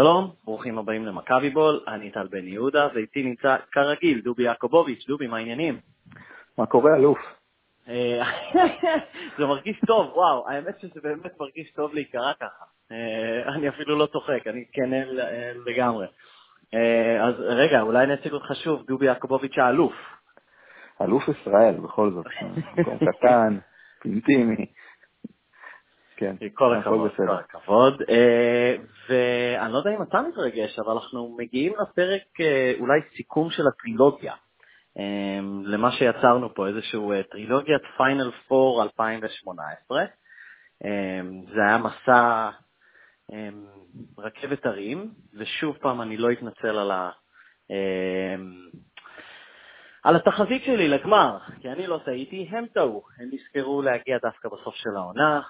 שלום, ברוכים הבאים למכבי בול, אני טל בן יהודה, ואיתי נמצא כרגיל דובי יעקובוביץ', דובי, מה העניינים? מה קורה, אלוף? אה, זה מרגיש טוב, וואו, האמת שזה באמת מרגיש טוב להיקרא ככה. אה, אני אפילו לא צוחק, אני כן לגמרי. אה, אז רגע, אולי אני אציג אותך שוב, דובי יעקובוביץ' האלוף. אלוף ישראל, בכל זאת. מקום קטן, אינטימי. כן, כל הכבוד, כל הכבוד. ואני לא יודע אם אתה מתרגש, אבל אנחנו מגיעים לפרק אולי סיכום של הטרילוגיה. למה שיצרנו פה, איזשהו טרילוגיית פיינל פור 2018. זה היה מסע רכבת הרים, ושוב פעם אני לא אתנצל על ה... על התחזית שלי לגמר, כי אני לא טעיתי, הם טעו. הם נזכרו להגיע דווקא בסוף של העונה.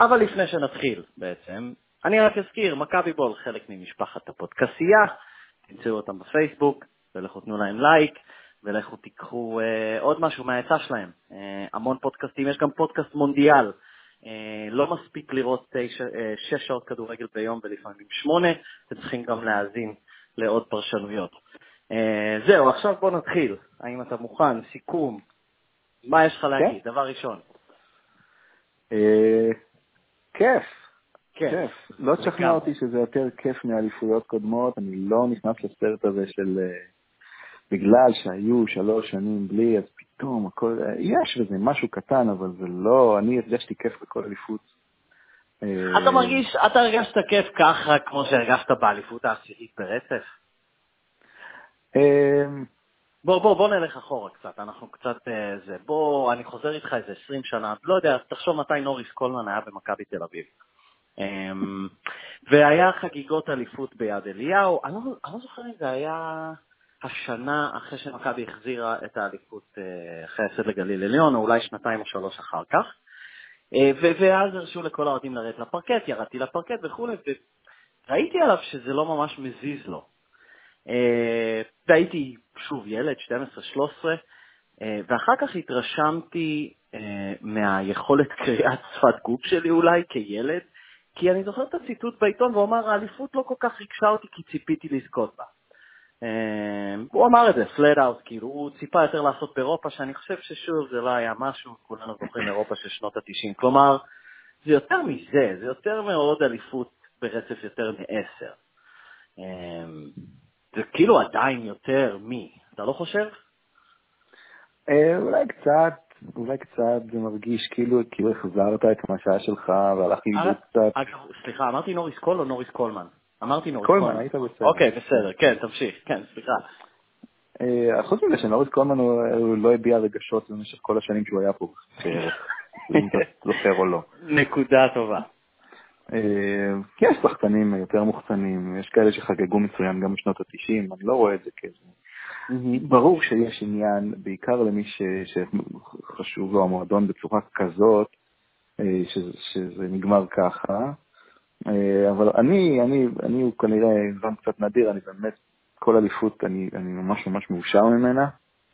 אבל לפני שנתחיל בעצם, אני רק אזכיר, מכבי בול חלק ממשפחת הפודקסייה, תמצאו אותם בפייסבוק, ולכו תנו להם לייק, ולכו תיקחו אה, עוד משהו מהעצה שלהם. אה, המון פודקאסטים, יש גם פודקאסט מונדיאל. אה, לא מספיק לראות תשע, אה, שש שעות כדורגל ביום ולפעמים שמונה, אתם צריכים גם להאזין לעוד פרשנויות. אה, זהו, עכשיו בוא נתחיל. האם אתה מוכן? סיכום. מה יש לך להגיד? כן? דבר ראשון. אה, כיף. כיף. לא תשכנע אותי שזה יותר כיף מאליפויות קודמות, אני לא נכנס לסרט הזה של אה, בגלל שהיו שלוש שנים בלי, אז פתאום הכל, יש בזה משהו קטן, אבל זה לא, אני הרגשתי כיף בכל אליפות. אתה מרגיש, אתה הרגשת כיף ככה כמו שהרגשת באליפות העשירית ברצף? בוא, בוא, בוא נלך אחורה קצת, אנחנו קצת אה, זה. בוא, אני חוזר איתך איזה 20 שנה, לא יודע, תחשוב מתי נוריס קולמן היה במכבי תל אביב. אמ, והיה חגיגות אליפות ביד אליהו, אני לא, אני לא זוכר אם זה היה השנה אחרי שמכבי החזירה את האליפות אה, אחרי ההפסד לגליל עליון, או אולי שנתיים או שלוש אחר כך. אה, ואז הרשו לכל האוהדים לרדת לפרקט, ירדתי לפרקט וכולי, וראיתי עליו שזה לא ממש מזיז לו. והייתי שוב ילד, 12-13, אה, ואחר כך התרשמתי אה, מהיכולת קריאת שפת גוף שלי אולי כילד, כי אני זוכר את הציטוט בעיתון והוא אמר, האליפות לא כל כך ריגשה אותי כי ציפיתי לזכות בה. הוא אמר את זה, פלט אאוט, כאילו, הוא ציפה יותר לעשות באירופה, שאני חושב ששוב, זה לא היה משהו, כולנו זוכרים אירופה של שנות ה-90. כלומר, זה יותר מזה, זה יותר מאוד אליפות ברצף יותר מעשר. זה כאילו עדיין יותר מי, אתה לא חושב? אה, אולי קצת, אולי קצת זה מרגיש כאילו, כאילו החזרת את מה שהיה שלך והלך לאיבוד אה, קצת. אגב, סליחה, אמרתי נוריס קול או נוריס קולמן? אמרתי נוריס קולמן. קולמן, היית בסדר. אוקיי, בסדר, כן, תמשיך, כן, סליחה. אה, חוץ מזה שנוריס קולמן הוא לא הביע רגשות במשך כל השנים שהוא היה פה, אם אתה זוכר או לא. נקודה טובה. אה, כי יש שחקנים יותר מוחצנים, יש כאלה שחגגו מצוין גם בשנות ה-90, אני לא רואה את זה כזה. ברור שיש עניין, בעיקר למי שחשוב לו המועדון בצורה כזאת, אה, שזה נגמר ככה. אה, אבל אני, אני, אני הוא כנראה זמן קצת נדיר, אני באמת, כל אליפות, אני, אני ממש ממש מאושר ממנה.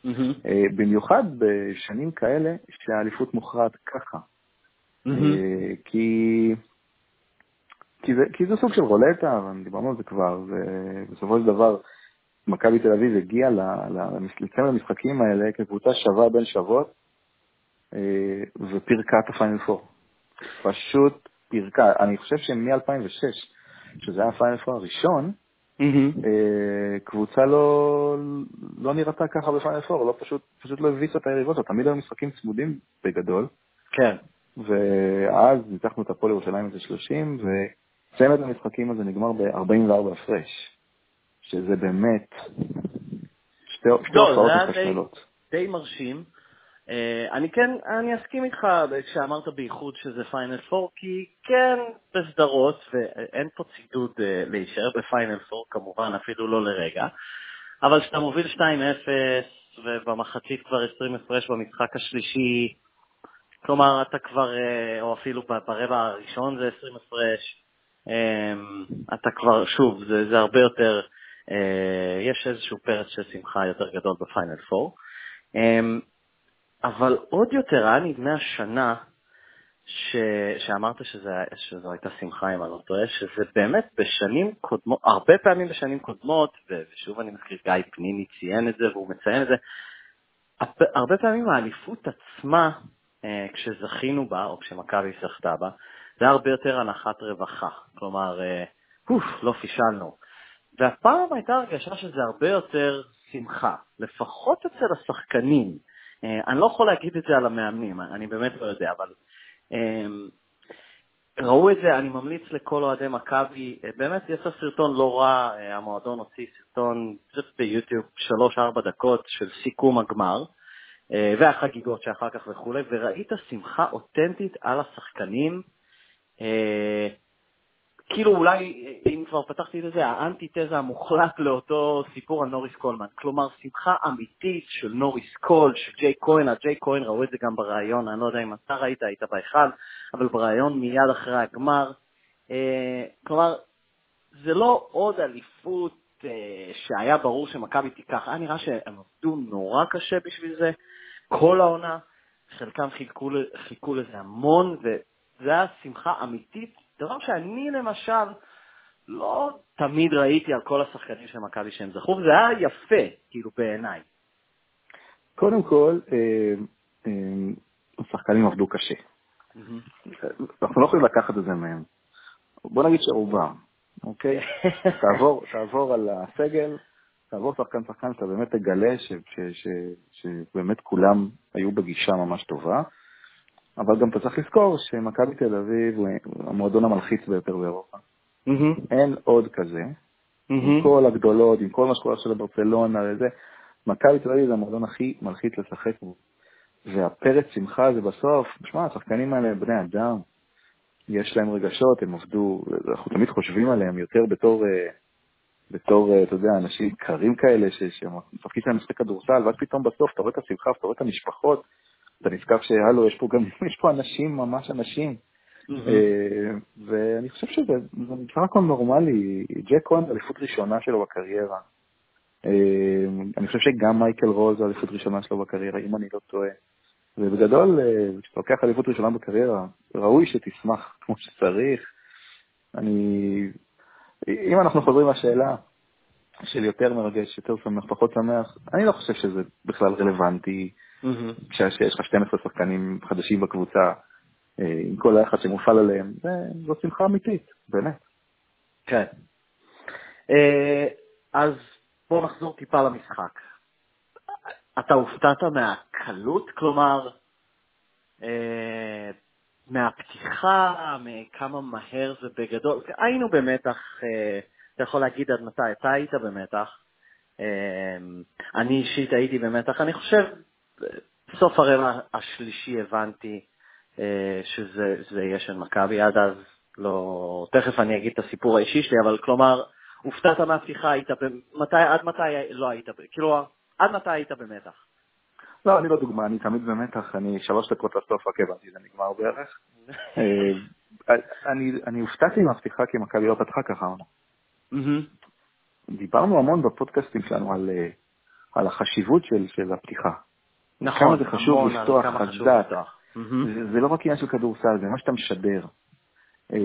Mm-hmm. במיוחד בשנים כאלה שהאליפות מוכרעת ככה. Mm-hmm. כי כי זה, כי זה סוג של רולטה, דיברנו על זה כבר, ובסופו של דבר מכבי תל אביב הגיעה לצמד המשחקים האלה כקבוצה שווה בין שוות, אה, ופירקה את הפיינל פור. פשוט פירקה. אני חושב שמ-2006, שזה היה הפיינל פור הראשון, mm-hmm. קבוצה לא, לא נראתה ככה בפיינל פור, לא פשוט, פשוט לא הביסה את היריבות, תמיד היו משחקים צמודים בגדול. כן. ואז ניצחנו את הפועל ירושלים איזה 30, ו... צמד המשחקים הזה נגמר ב-44 הפרש, שזה באמת שתי הופעות מחשלות. די מרשים. Uh, אני כן, אני אסכים איתך כשאמרת בייחוד שזה פיינל פור, כי כן, בסדרות, ואין פה צידוד uh, להישאר בפיינל פור כמובן, אפילו לא לרגע, אבל כשאתה מוביל 2-0 ובמחצית כבר 20 הפרש במשחק השלישי, כלומר אתה כבר, uh, או אפילו ברבע הראשון זה 20 הפרש, אתה כבר, שוב, זה, זה הרבה יותר, אה, יש איזשהו פרץ של שמחה יותר גדול בפיינל פור. אמ, אבל עוד יותר היה נדמה השנה ש... שאמרת שזה... שזו הייתה שמחה, אם אני לא טועה, שזה באמת בשנים קודמות, הרבה פעמים בשנים קודמות, ושוב אני מזכיר, גיא פניני ציין את זה והוא מציין את זה, הרבה פעמים האליפות עצמה, אה, כשזכינו בה, או כשמכבי זכתה בה, זה הרבה יותר הנחת רווחה. כלומר, אה, אוף, לא פישלנו. והפעם הייתה הרגשה שזה הרבה יותר שמחה, לפחות אצל השחקנים. אה, אני לא יכול להגיד את זה על המאמנים, אני באמת לא יודע, אבל ראו את זה, אני ממליץ לכל אוהדי מכבי, באמת יצא סרטון לא רע, המועדון הוציא סרטון ביוטיוב, 3-4 דקות של סיכום הגמר, והחגיגות שאחר כך וכולי, וראית שמחה אותנטית על השחקנים, כאילו אולי, אם כבר פתחתי את זה, האנטיתזה המוחלט לאותו סיפור על נוריס קולמן. כלומר, שמחה אמיתית של נוריס קול, של ג'יי כהן, הג'יי כהן ראו את זה גם בריאיון, אני לא יודע אם אתה ראית, היית בהיכל, אבל בריאיון מיד אחרי הגמר. אה, כלומר, זה לא עוד אליפות אה, שהיה ברור שמכבי תיקח, היה נראה שהם עבדו נורא קשה בשביל זה, כל העונה, חלקם חיכו, חיכו לזה המון, וזה היה שמחה אמיתית דבר שאני למשל לא תמיד ראיתי על כל השחקנים של מכבי שהם זכו, וזה היה יפה, כאילו, בעיניי. קודם כל, אה, אה, השחקנים עבדו קשה. אנחנו לא יכולים לקחת את זה מהם. בוא נגיד שרובם, אוקיי? תעבור, תעבור על הסגל, תעבור שחקן שחקן, אתה באמת תגלה שבאמת כולם היו בגישה ממש טובה. אבל גם אתה צריך לזכור שמכבי תל אביב הוא המועדון המלחיץ ביותר באירופה. Mm-hmm. אין עוד כזה. Mm-hmm. עם כל הגדולות, עם כל מה שקורה עכשיו לברצלונה וזה, מכבי תל אביב זה המועדון הכי מלחיץ לשחק בו. והפרץ שמחה הזה בסוף, שמע, השחקנים האלה בני אדם, יש להם רגשות, הם עבדו, אנחנו תמיד חושבים עליהם יותר בתור, אה, בתור, אה, אתה יודע, אנשים קרים כאלה, שהתפקיד שלהם לשחק כדורסל, ואז פתאום בסוף אתה רואה את השמחה, אתה רואה את המשפחות, אתה נזכר שהלו, יש פה גם, יש פה אנשים, ממש אנשים. אה, ואני חושב שזה בסך הכל נורמלי. ג'ק כהן זה אליפות ראשונה שלו בקריירה. אה, אני חושב שגם מייקל רוז זו אליפות ראשונה שלו בקריירה, אם אני לא טועה. ובגדול, אה, כשאתה לוקח אליפות ראשונה בקריירה, ראוי שתשמח כמו שצריך. אני... אם אנחנו חוזרים לשאלה של יותר מרגש, יותר שמח, פחות שמח, אני לא חושב שזה בכלל רלוונטי. כשיש לך 12 שחקנים חדשים בקבוצה, אה, עם כל היחס שמופעל עליהם, זו שמחה אמיתית, באמת. כן. אה, אז בואו נחזור טיפה למשחק. אתה הופתעת מהקלות? כלומר, אה, מהפתיחה, מכמה מהר זה בגדול? היינו במתח, אתה יכול להגיד עד מתי, אתה היית במתח. אני אישית הייתי במתח. אני חושב בסוף הרבע השלישי הבנתי אה, שזה יהיה של מכבי, עד אז לא... תכף אני אגיד את הסיפור האישי שלי, אבל כלומר, הופתעת מהפתיחה, היית במתי, עד מתי לא היית, כאילו, עד מתי היית במתח? לא, אני לא דוגמה, אני תמיד במתח, אני שלוש דקות לסוף רק הבנתי, זה נגמר בערך. אה, אני הופתעתי מהפתיחה כי מכבי לא פתחה ככה עונה. דיברנו המון בפודקאסטים שלנו על, אה, על החשיבות של, של הפתיחה. נכון, כמה זה חשוב לפתוח חזק. זה, זה לא רק עניין של כדורסל, זה מה שאתה משדר. Uh,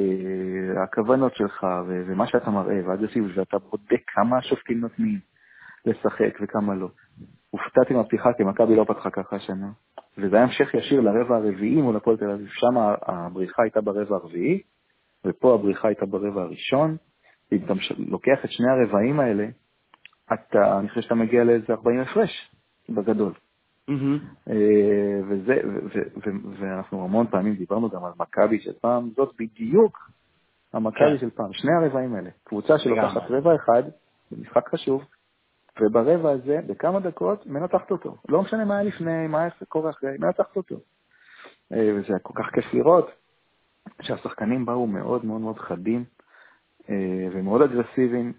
הכוונות שלך ומה שאתה מראה והאגרסיביות, ואתה בודק כמה השופטים נותנים לשחק וכמה לא. הופתעתי מהפתיחה כי מכבי לא פתחה ככה השנה, וזה היה המשך ישיר לרבע הרביעי מול הפועל תל אביב. שם הבריחה הייתה ברבע הרביעי, ופה הבריחה הייתה ברבע הראשון. אם אתה לוקח את שני הרבעים האלה, אתה, אני חושב שאתה מגיע לאיזה 40 הפרש בגדול. אה, וזה, ואנחנו המון פעמים דיברנו גם על מכבי של פעם, זאת בדיוק המכבי כן. של פעם, שני הרבעים האלה. קבוצה שלוקחת רבע אחד, זה משחק חשוב, וברבע הזה, בכמה דקות, מנצחת אותו. לא משנה מה היה לפני, מה היה קורה אחרי, מנצחת אותו. אה, וזה היה כל כך כיף לראות שהשחקנים באו מאוד מאוד מאוד חדים אה, ומאוד אגרסיביים,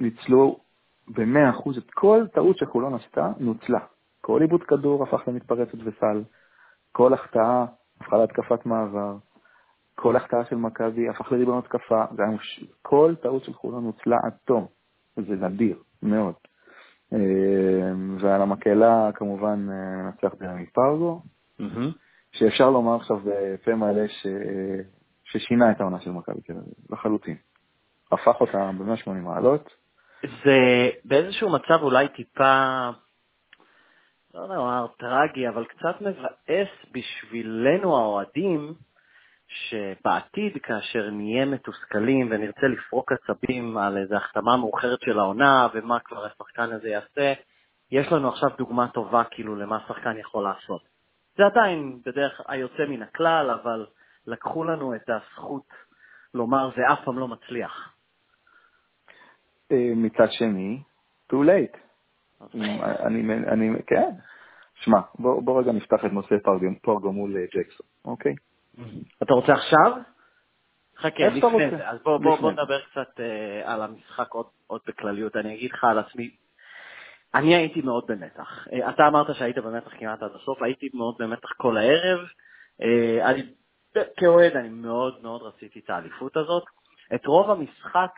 ניצלו ב-100% את כל טעות שחולון עשתה, נוצלה. כל עיבוד כדור הפך למתפרצת וסל, כל החטאה הפכה להתקפת מעבר, כל החטאה של מכבי הפך לריבון התקפה, מש... כל טעות של חולון נוצלה עד תום. זה נדיר מאוד. אה, ועל המקהלה כמובן אה, נצח דרמי פרגו. שאפשר לומר עכשיו בפה מלא ש... ששינה את העונה של מכבי תל אביב, לחלוטין. הפך אותה ב-180 מעלות. זה באיזשהו מצב אולי טיפה, לא יודע, טרגי, אבל קצת מבאס בשבילנו האוהדים, שבעתיד, כאשר נהיה מתוסכלים ונרצה לפרוק עצבים על איזו החתמה מאוחרת של העונה ומה כבר השחקן הזה יעשה, יש לנו עכשיו דוגמה טובה כאילו למה שחקן יכול לעשות. זה עדיין בדרך היוצא מן הכלל, אבל לקחו לנו את הזכות לומר זה אף פעם לא מצליח. אה, מצד שני, too late. אני, אני, כן. שמע, בוא, בוא רגע נפתח את נושא פרגו מול אה, ג'קסון, אוקיי? אתה רוצה עכשיו? חכה, לפני זה. אז בוא, בוא, בוא נדבר קצת uh, על המשחק עוד, עוד בכלליות. אני אגיד לך על עצמי, אני הייתי מאוד במתח. Uh, אתה אמרת שהיית במתח כמעט עד הסוף, הייתי מאוד במתח כל הערב. אני, כאוהד, אני מאוד מאוד רציתי את האליפות הזאת. את רוב המשחק,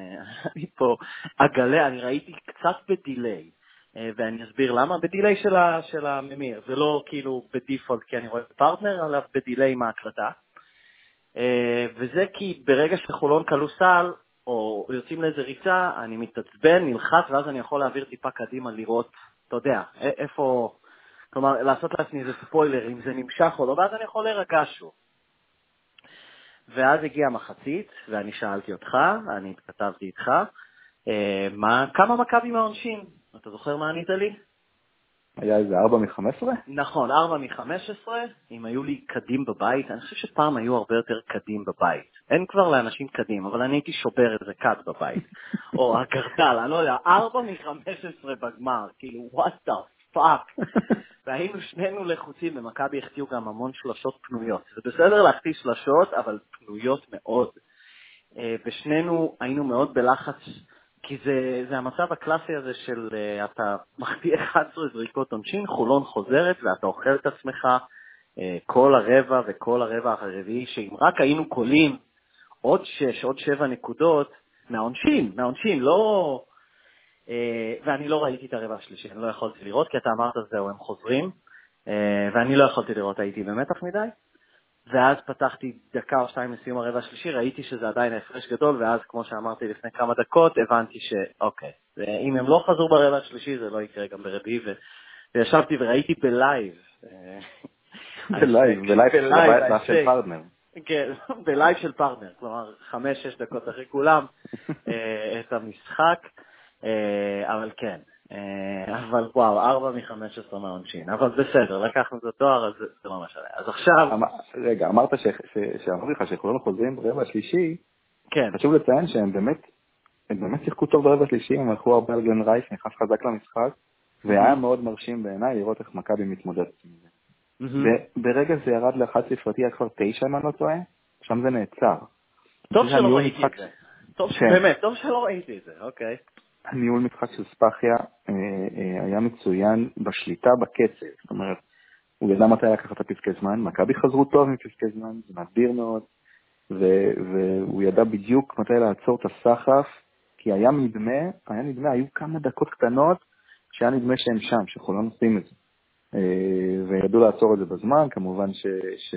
אני פה אגלה, אני ראיתי קצת ב delay. אה, ואני אסביר למה. ב delay של, של הממיר, זה לא כאילו ב default כי אני רואה פרטנר, אלא ב delay עם ההקלטה. אה, וזה כי ברגע שחולון כלו סל, או יוצאים לאיזה ריצה, אני מתעצבן, נלחץ, ואז אני יכול להעביר טיפה קדימה לראות, אתה יודע, איפה, כלומר, לעשות לעצמי איזה ספוילר, אם זה נמשך או לא, ואז אני יכול להירגע שוב. ואז הגיעה מחצית, ואני שאלתי אותך, אני התכתבתי איתך, אה, מה, כמה מכבי מהעונשין? אתה זוכר מה ענית לי? היה איזה 4 מ-15? נכון, 4 מ-15, אם היו לי קדים בבית, אני חושב שפעם היו הרבה יותר קדים בבית. אין כבר לאנשים קדים, אבל אני הייתי שובר איזה קד בבית. או הגרדל, אני לא יודע, 4 מ-15 בגמר, כאילו, what the fuck. והיינו שנינו לחוצים, ומכבי החטיאו גם המון שלושות פנויות. זה בסדר להחטיא שלושות, אבל פנויות מאוד. אה, ושנינו היינו מאוד בלחץ כי זה, זה המצב הקלאסי הזה של uh, אתה מחטיא 11 זריקות עונשין, חולון חוזרת ואתה אוכל את עצמך uh, כל הרבע וכל הרבע הרביעי, שאם רק היינו קולים עוד 6, עוד 7 נקודות מהעונשין, מהעונשין, לא... Uh, ואני לא ראיתי את הרבע השלישי, אני לא יכולתי לראות, כי אתה אמרת זהו, הם חוזרים, uh, ואני לא יכולתי לראות, הייתי במתח מדי. ואז פתחתי דקה או שתיים לסיום הרבע השלישי, ראיתי שזה עדיין הפרש גדול, ואז כמו שאמרתי לפני כמה דקות, הבנתי שאוקיי, אם הם לא חזרו ברבע השלישי זה לא יקרה גם ברביעי, וישבתי וראיתי בלייב. אה, בלייב, בלייב של פרטנר. כן, בלייב של פרטנר, כלומר חמש-שש דקות אחרי כולם, אה, את המשחק, אה, אבל כן, אה, אבל וואו, ארבע מחמש עשרה מהעונשין, אבל בסדר, לקחנו את התואר, אז זה לא משנה. אז עכשיו... רגע, אמרת שאמרתי לך שחולון חוזרים ברבע השלישי, כן. חשוב לציין שהם באמת, הם באמת שיחקו טוב ברבע השלישי, הם הלכו הרבה על גלן רייס, נכנס חזק למשחק, והיה מאוד מרשים בעיניי לראות איך מכבי מתמודדת עם זה. וברגע זה ירד לאחד ספרתי, היה כבר תשע, אם אני לא טועה, שם זה נעצר. טוב שלא ראיתי את זה. כן. באמת, טוב שלא ראיתי את זה, אוקיי. הניהול משחק של ספאחיה אה, אה, היה מצוין בשליטה בקצב, זאת אומרת, הוא ידע מתי לקחת את הפסקי זמן, מכבי חזרו טוב עם פסקי זמן, זה מדביר מאוד, ו- והוא ידע בדיוק מתי לעצור את הסחף, כי היה נדמה, היה נדמה, היו כמה דקות קטנות שהיה נדמה שהם שם, שחולון עושים את זה. אה, וידעו לעצור את זה בזמן, כמובן ש... ש...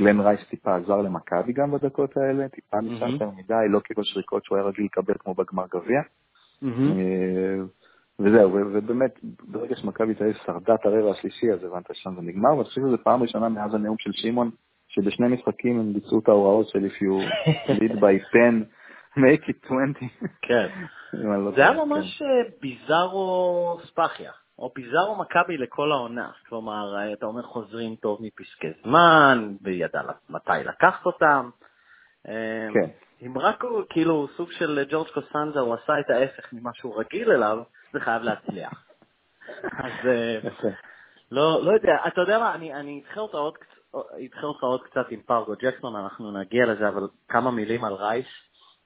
רייס טיפה עזר למכבי גם בדקות האלה, טיפה ניסה יותר מדי, לא כאילו שריקות שהוא היה רגיל לקבל כמו בגמר גביע. אה, וזהו, ובאמת, ברגע שמכבי תל אביב שרדה את הרבע השלישי, אז הבנת ששם זה נגמר, ואני חושב שזו פעם ראשונה מאז הנאום של שמעון, שבשני משחקים הם ביצעו את ההוראות של If you lead by 10, make it 20. כן. לא זה היה ממש כן. אה, ביזארו ספאחיה, או ביזארו מכבי לכל העונה. כלומר, אה, אתה אומר חוזרים טוב מפסקי זמן, וידע מתי לקחת אותם. כן. אם רק הוא, כאילו, סוג של ג'ורג' קוסטנזה, הוא עשה את ההפך ממה שהוא רגיל אליו, זה חייב להצליח. אז אה, לא, לא יודע, אתה יודע מה, אני, אני אדחה אותך עוד, אותך עוד קצת עם פרגו ג'קסון, אנחנו נגיע לזה, אבל כמה מילים על רייס.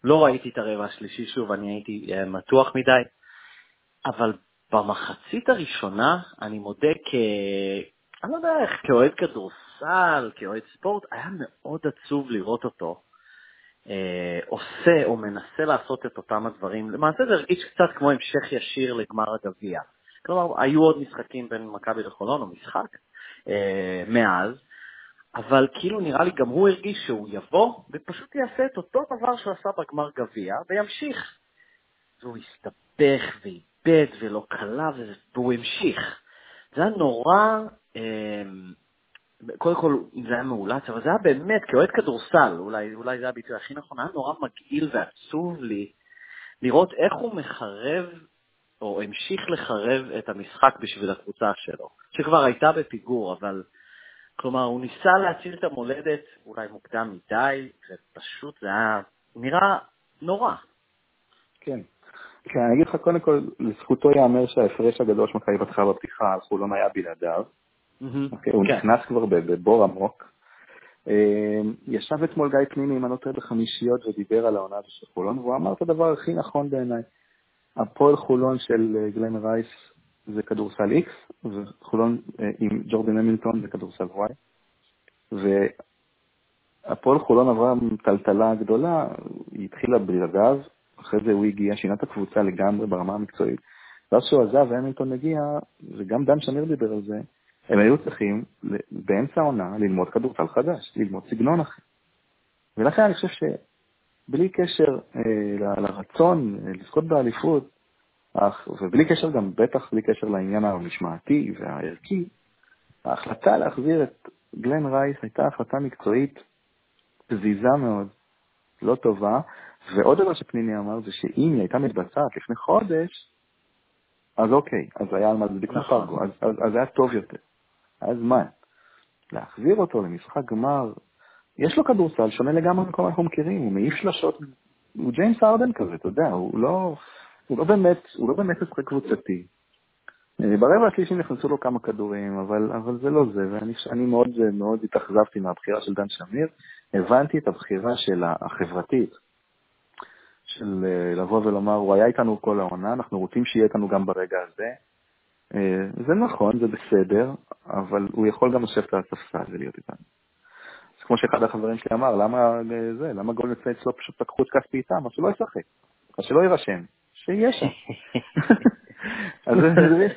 לא ראיתי את הרבע השלישי שוב, אני הייתי uh, מתוח מדי, אבל במחצית הראשונה, אני מודה כ... אני לא יודע איך, כאוהד כדורסל, כאוהד ספורט, היה מאוד עצוב לראות אותו. אה, עושה או מנסה לעשות את אותם הדברים. למעשה זה הרגיש קצת כמו המשך ישיר לגמר הגביע. כלומר, היו עוד משחקים בין מכבי לחולון, או משחק, אה, מאז, אבל כאילו נראה לי גם הוא הרגיש שהוא יבוא ופשוט יעשה את אותו דבר שהוא עשה בגמר גביע וימשיך. והוא הסתבך ואיבד ולא קלה והוא המשיך. זה היה נורא, אה, קודם כל זה היה מאולץ, אבל זה היה באמת, כאוהד כדורסל, אולי, אולי זה הביטוי הכי נכון, היה נורא מגעיל ועצוב לי לראות איך הוא מחרב, או המשיך לחרב את המשחק בשביל הקבוצה שלו, שכבר הייתה בפיגור, אבל כלומר, הוא ניסה להציל את המולדת אולי מוקדם מדי, ופשוט זה היה נראה נורא. כן. כן, אני אגיד לך, קודם כל, לזכותו ייאמר שההפרש הגדול שמכבי פתחה בפתיחה על חולון היה בלעדיו. אוקיי, הוא כן. נכנס כבר בבור עמוק. אמ, ישב אתמול גיא פנימי, אם אני לא טועה, בחמישיות ודיבר על העונה של חולון, והוא אמר את הדבר הכי נכון בעיניי. הפועל חולון של אה, גלן רייס זה כדורסל X, וחולון אה, עם ג'ורדן המילטון זה כדורסל Y. והפועל חולון עברה טלטלה גדולה, היא התחילה בלעדיו, אחרי זה הוא הגיע, שינה את הקבוצה לגמרי ברמה המקצועית. ואז כשהוא עזב והמילטון הגיע, וגם דן שמיר דיבר על זה, הם היו צריכים באמצע העונה ללמוד כדורסל חדש, ללמוד סגנון אחר. ולכן אני חושב שבלי קשר אה, לרצון אה, לזכות באליפות, אך, ובלי קשר גם, בטח בלי קשר לעניין המשמעתי והערכי, ההחלטה להחזיר את גלן רייס הייתה החלטה מקצועית פזיזה מאוד, לא טובה, ועוד דבר שפניני אמר זה שאם היא הייתה מתבצעת לפני חודש, אז אוקיי, אז היה על מה להדביק נכון. אז, אז, אז היה טוב יותר. היה זמן. להחזיר אותו למשחק גמר, יש לו כדורסל שונה לגמרי מכל מה שאנחנו מכירים, הוא מעיף שלשות, הוא ג'יימס ארדן כזה, אתה יודע, הוא לא, הוא לא באמת, הוא לא באמת משחק קבוצתי. אה, ברבע השלישי נכנסו לו כמה כדורים, אבל, אבל זה לא זה, ואני מאוד, מאוד התאכזבתי מהבחירה של דן שמיר. הבנתי את הבחירה של החברתית, של אה, לבוא ולומר, הוא היה איתנו כל העונה, אנחנו רוצים שיהיה איתנו גם ברגע הזה. אה, זה נכון, זה בסדר, אבל הוא יכול גם לשבת על הספסל ולהיות איתנו. זה כמו שאחד החברים שלי אמר, למה זה, למה גולדן סטייטס לא פשוט לקחו את כספי איתם, אז שלא ישחק, אז שלא יירשם, שיהיה שם. אז זה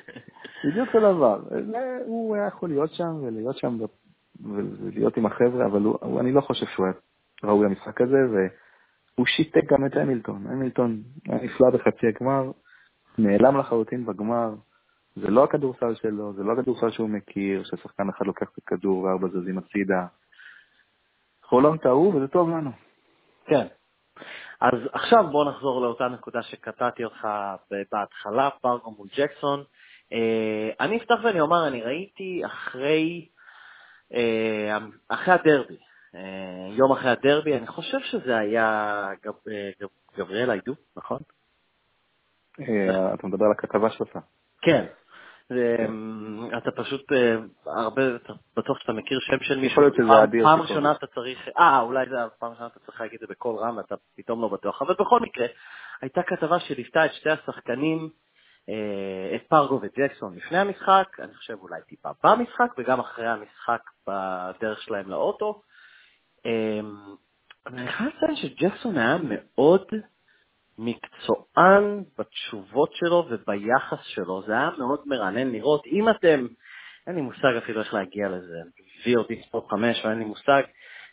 בדיוק אותו דבר. הוא היה יכול להיות שם ולהיות שם ולהיות עם החבר'ה, אבל הוא, אני לא חושב שהוא היה ראוי למשחק הזה, והוא שיתק גם את המילטון. המילטון היה נפלא בחצי הגמר, נעלם לחלוטין בגמר. זה לא הכדורסל שלו, זה לא הכדורסל שהוא מכיר, ששחקן אחד לוקח את הכדור וארבע זזים הצידה. חולון טעו וזה טוב לנו. כן. אז עכשיו בוא נחזור לאותה נקודה שקטעתי אותך בהתחלה, פרגו מול ג'קסון. אה, אני אפתח ואני אומר, אני ראיתי אחרי, אה, אחרי הדרבי, אה, יום אחרי הדרבי, אני חושב שזה היה גבריאל היידו, נכון? אתה מדבר על הכתבה שלך. כן. אתה פשוט הרבה, בטוח שאתה מכיר שם של מישהו, פעם ראשונה אתה צריך, אה, אולי זה הפעם ראשונה אתה צריך להגיד את זה בקול רם ואתה פתאום לא בטוח, אבל בכל מקרה, הייתה כתבה שליוותה את שתי השחקנים אה, את פרגו וג'קסון לפני המשחק, אני חושב אולי טיפה במשחק וגם אחרי המשחק בדרך שלהם לאוטו. אה, אני חייב לציין שג'קסון היה מאוד מקצוען בתשובות שלו וביחס שלו, זה היה מאוד מרענן לראות. אם אתם, אין לי מושג אפילו איך להגיע לזה, VOD ספורט 5 ואין לי מושג.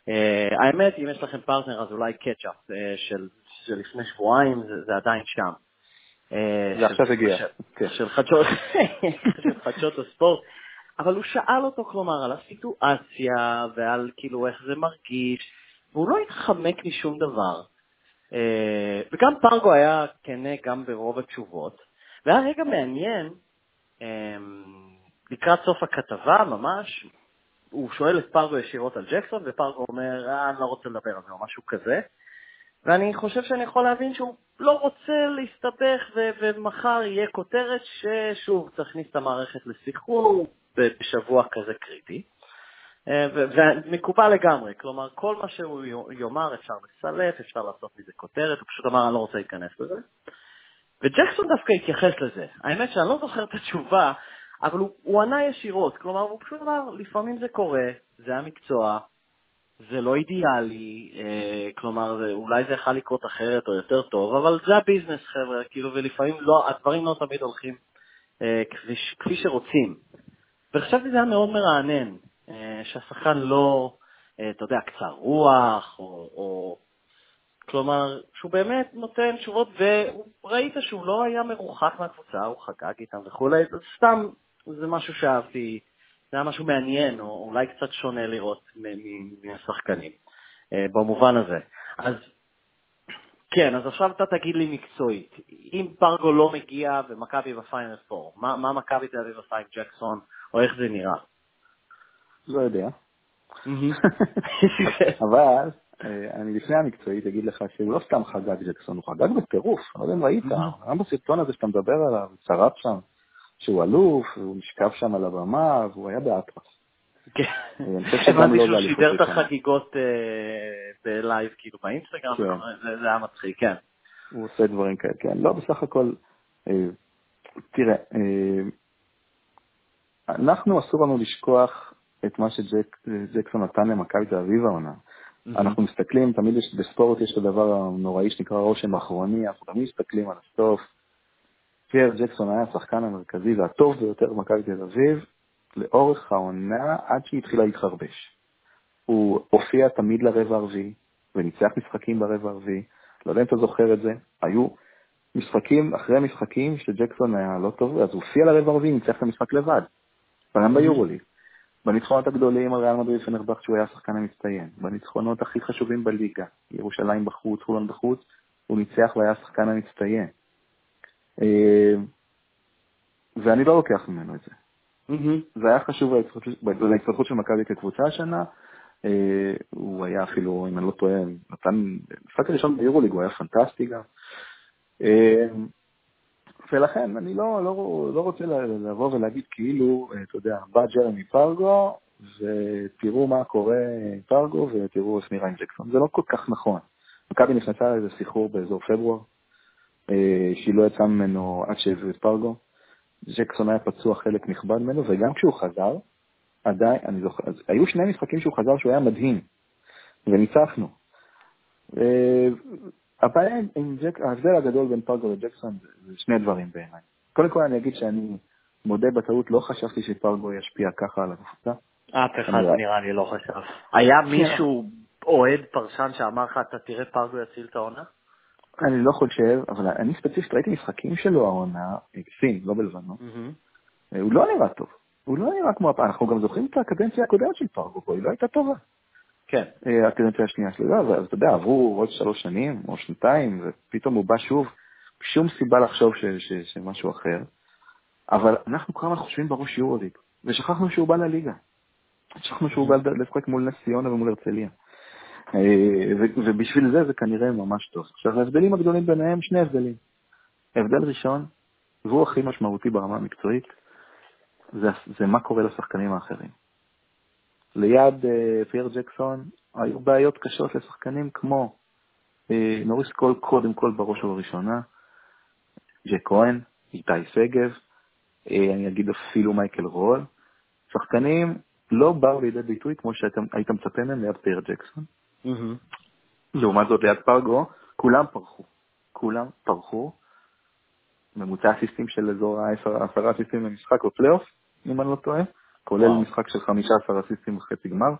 Uh, האמת, אם יש לכם פרטנר אז אולי קצ'אפ uh, של, של לפני שבועיים, זה, זה עדיין שם. אה, זה עכשיו הגיע. כן. של חדשות הספורט. אבל הוא שאל אותו, כלומר, על הסיטואציה ועל כאילו איך זה מרגיש, והוא לא התחמק משום דבר. אה, וגם פרגו היה כנה גם ברוב התשובות. והיה רגע מעניין, אה, לקראת סוף הכתבה ממש, הוא שואל את פרגו ישירות על ג'קסון, ופרגו אומר, אה, אני לא רוצה לדבר על זה או משהו כזה. ואני חושב שאני יכול להבין שהוא לא רוצה להסתבך ו- ומחר יהיה כותרת ששוב צריך להכניס את המערכת לסחרור בשבוע כזה קריטי. אה, ומקובל לגמרי, כלומר כל מה שהוא יאמר אפשר לסלף, אפשר לעשות מזה כותרת, הוא פשוט אמר אני לא רוצה להיכנס לזה. וג'קסון דווקא התייחס לזה. האמת שאני לא זוכר את התשובה, אבל הוא, הוא ענה ישירות, כלומר הוא פשוט אמר לפעמים זה קורה, זה המקצוע, זה לא אידיאלי, אה, כלומר, אולי זה יכול לקרות אחרת או יותר טוב, אבל זה הביזנס, חבר'ה, כאילו, ולפעמים לא, הדברים לא תמיד הולכים אה, כפי, כפי שרוצים. וחשבתי שזה היה מאוד מרענן, שהשחקן לא, אתה יודע, קצר רוח, או, או כלומר, שהוא באמת נותן תשובות, וראית שהוא לא היה מרוחק מהקבוצה, הוא חגג איתם וכולי, זה סתם, זה משהו שאהבתי, זה היה משהו מעניין, או אולי קצת שונה לראות מהשחקנים, אה, במובן הזה. אז כן, אז עכשיו אתה תגיד לי מקצועית, אם פרגו לא מגיע ומכבי בפיינל פור, מה, מה מכבי תל אביב עושה עם ג'קסון, או איך זה נראה? לא יודע. אבל אה, אני לפני המקצועית אגיד לך שהוא לא סתם חגג ג'קסון, הוא חגג בטירוף, לא יודע אם ראית, גם בסרטון הזה שאתה מדבר עליו, צרף שם, שהוא אלוף, הוא נשכב שם על הבמה, והוא היה באטרס. כן, הבנתי שהוא שידר את החגיגות אה, בלייב, כאילו באינסטגרם, כן. זה היה מצחיק, כן. הוא עושה דברים כאלה, כן. לא, בסך הכל, אה, תראה, אנחנו אסור לנו לשכוח את מה שג'קסון נתן למכבי תל אביב העונה. אנחנו מסתכלים, תמיד יש, בספורט יש את הדבר הנוראי שנקרא רושם אחרוני, אנחנו תמיד מסתכלים על הסוף. פייר ג'קסון היה השחקן המרכזי והטוב ביותר במכבי תל אביב לאורך העונה עד שהיא התחילה להתחרבש. הוא הופיע תמיד לרבע הרביעי וניצח משחקים ברבע הרביעי. לא יודע אם אתה זוכר את זה, היו משחקים אחרי משחקים שג'קסון היה לא טוב, אז הוא הופיע לרבע הרביעי, ניצח את המשחק לבד. גם ביורוליג. בניצחונות הגדולים על ריאל מדריד פנרבכט שהוא היה השחקן המצטיין, בניצחונות הכי חשובים בליגה, ירושלים בחוץ, חולון בחוץ, הוא ניצח והיה השחקן המצטיין. אה, ואני לא לוקח ממנו את זה. זה היה חשוב להתפתחות של מכבי כקבוצה השנה. אה, הוא היה אפילו, אם אני לא טועה, נתן, המשחק הראשון ביורוליג הוא היה פנטסטי גם. אה, ולכן אני לא, לא, לא רוצה לבוא ולהגיד כאילו, אה, אתה יודע, בא ג'רמי פרגו, ותראו מה קורה עם פרגו, ותראו איך נראה עם ג'קסון. זה לא כל כך נכון. מכבי נכנסה לאיזה סחרור באזור פברואר, אה, שהיא לא יצאה ממנו עד שהביאו את פרגו. ג'קסון היה פצוע חלק נכבד ממנו, וגם כשהוא חזר, עדיין, אני זוכר, היו שני משחקים שהוא חזר שהוא היה מדהים, וניצחנו. הבעיה עם ג'ק, ההבדל הגדול בין פרגו לג'קסון זה שני דברים בעיניי. קודם כל אני אגיד שאני מודה בטעות, לא חשבתי שפרגו ישפיע ככה על הקבוצה. אף אחד נראה לי לא חשב. היה מישהו, אוהד פרשן שאמר לך, אתה תראה פרגו יציל את העונה? אני לא חושב, אבל אני ספציפית ראיתי משחקים שלו העונה, בסין, לא בלבנון. הוא לא נראה טוב. הוא לא נראה כמו הפעם, אנחנו גם זוכרים את הקדנציה הקודמת של פרגו פה, היא לא הייתה טובה. כן. הקדנציה השנייה שלו, אז אתה יודע, עברו עוד שלוש שנים או שנתיים, ופתאום הוא בא שוב, שום סיבה לחשוב שמשהו אחר. אבל אנחנו הזמן חושבים בראש יורוליג, ושכחנו שהוא בא לליגה. שכחנו שהוא בא לשחק מול נס ציונה ומול הרצליה. אה, ובשביל זה זה כנראה ממש טוב. עכשיו, ההבדלים הגדולים ביניהם, שני הבדלים. הבדל ראשון, והוא הכי משמעותי ברמה המקצועית, זה, זה מה קורה לשחקנים האחרים. ליד uh, פייר ג'קסון היו בעיות קשות לשחקנים כמו uh, נוריס קול קודם כל בראש ובראשונה, ג'ייק כהן, איתי שגב, uh, אני אגיד אפילו מייקל רול, שחקנים לא באו לידי ביטוי כמו שהיית מצפה מהם ליד פייר ג'קסון. לעומת זאת ליד פרגו, כולם פרחו. כולם פרחו. ממוצע האסיסטים שלו אזור העשרה אסיסטים במשחק בפלייאוף, אם אני לא טועה. כולל וואו. משחק של 15 אסיסטים בחצי גמר,